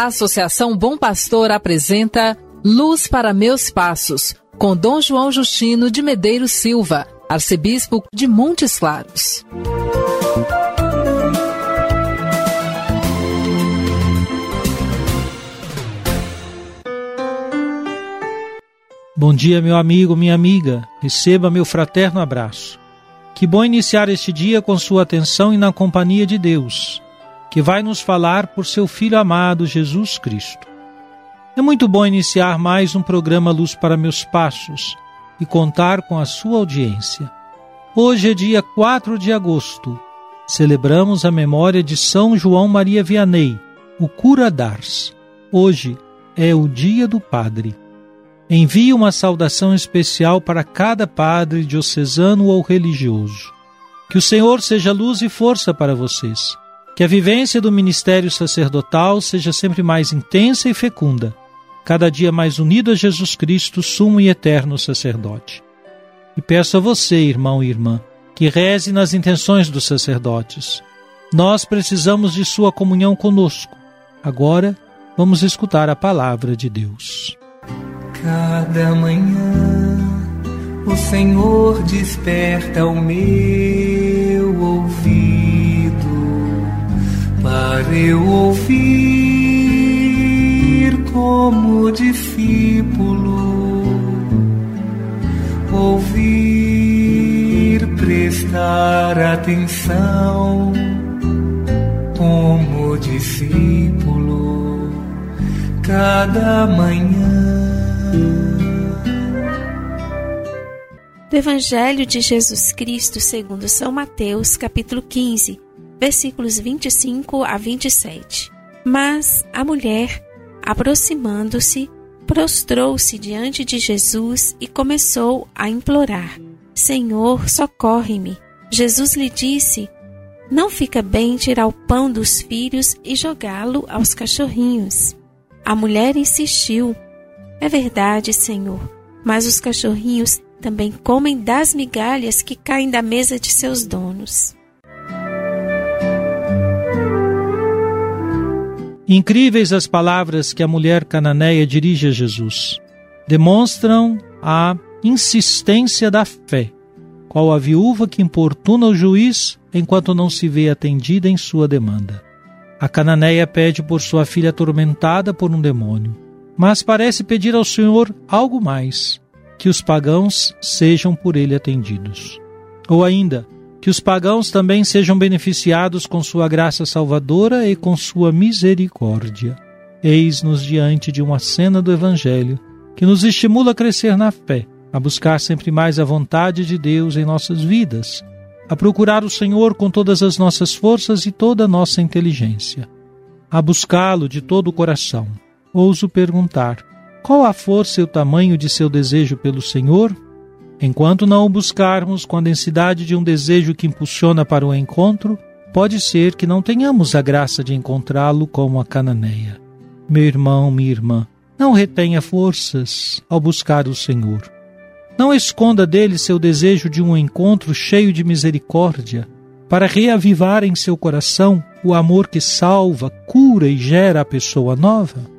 A Associação Bom Pastor apresenta Luz para Meus Passos, com Dom João Justino de Medeiros Silva, arcebispo de Montes Claros. Bom dia, meu amigo, minha amiga. Receba meu fraterno abraço. Que bom iniciar este dia com sua atenção e na companhia de Deus, que vai nos falar por seu Filho amado Jesus Cristo. É muito bom iniciar mais um programa Luz para Meus Passos e contar com a sua audiência. Hoje é dia 4 de agosto. Celebramos a memória de São João Maria Vianney, o cura d'Ars. Hoje é o dia do Padre. Envie uma saudação especial para cada padre diocesano ou religioso. Que o Senhor seja luz e força para vocês. Que a vivência do ministério sacerdotal seja sempre mais intensa e fecunda, cada dia mais unido a Jesus Cristo, sumo e eterno sacerdote. E peço a você, irmão e irmã, que reze nas intenções dos sacerdotes. Nós precisamos de sua comunhão conosco. Agora, vamos escutar a palavra de Deus. Cada manhã o Senhor desperta o meu eu ouvir como discípulo, ouvir, prestar atenção como discípulo. Cada manhã. Do Evangelho de Jesus Cristo segundo São Mateus, capítulo 15, versículos 25 a 27. Mas a mulher, aproximando-se, prostrou-se diante de Jesus e começou a implorar: Senhor, socorre-me. Jesus lhe disse: Não fica bem tirar o pão dos filhos e jogá-lo aos cachorrinhos. A mulher insistiu: É verdade, Senhor, mas os cachorrinhos também comem das migalhas que caem da mesa de seus donos. Incríveis as palavras que a mulher cananeia dirige a Jesus. Demonstram a insistência da fé, qual a viúva que importuna o juiz enquanto não se vê atendida em sua demanda. A cananeia pede por sua filha atormentada por um demônio, mas parece pedir ao Senhor algo mais que os pagãos sejam por ele atendidos. Ou ainda, que os pagãos também sejam beneficiados com sua graça salvadora e com sua misericórdia. Eis-nos diante de uma cena do Evangelho que nos estimula a crescer na fé, a buscar sempre mais a vontade de Deus em nossas vidas, a procurar o Senhor com todas as nossas forças e toda a nossa inteligência, a buscá-lo de todo o coração. Ouso perguntar: qual a força e o tamanho de seu desejo pelo Senhor? Enquanto não o buscarmos com a densidade de um desejo que impulsiona para o encontro, pode ser que não tenhamos a graça de encontrá-lo como a cananeia. Meu irmão, minha irmã, não retenha forças ao buscar o Senhor. Não esconda dele seu desejo de um encontro cheio de misericórdia, para reavivar em seu coração o amor que salva, cura e gera a pessoa nova.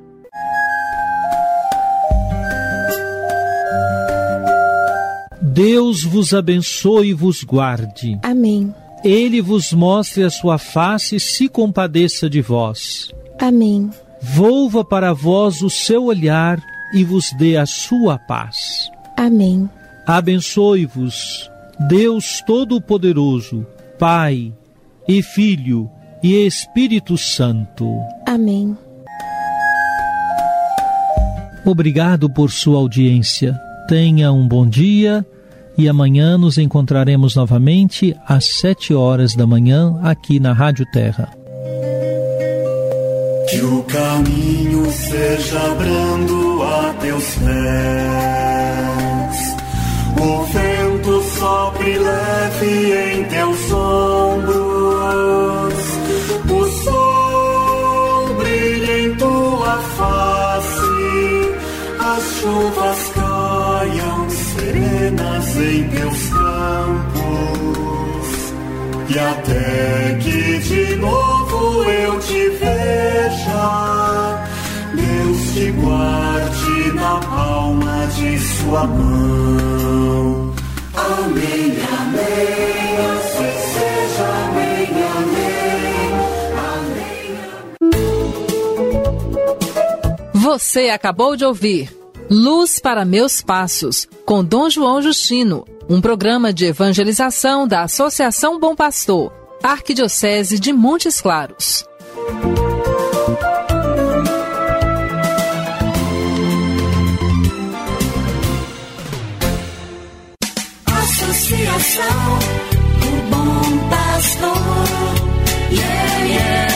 Deus vos abençoe e vos guarde. Amém. Ele vos mostre a sua face e se compadeça de vós. Amém. Volva para vós o seu olhar e vos dê a sua paz. Amém. Abençoe-vos, Deus Todo-Poderoso, Pai e Filho e Espírito Santo. Amém. Obrigado por sua audiência. Tenha um bom dia e amanhã nos encontraremos novamente às sete horas da manhã aqui na Rádio Terra. Que o caminho seja brando a teus pés. O vento sopre leve em serenas em teus campos. E até que de novo eu te veja, Deus te guarde na palma de sua mão. Amém, amém, assim seja, amém, amém. Você acabou de ouvir Luz para Meus Passos, com Dom João Justino, um programa de evangelização da Associação Bom Pastor, Arquidiocese de Montes Claros. Associação do Bom Pastor, yeah, yeah.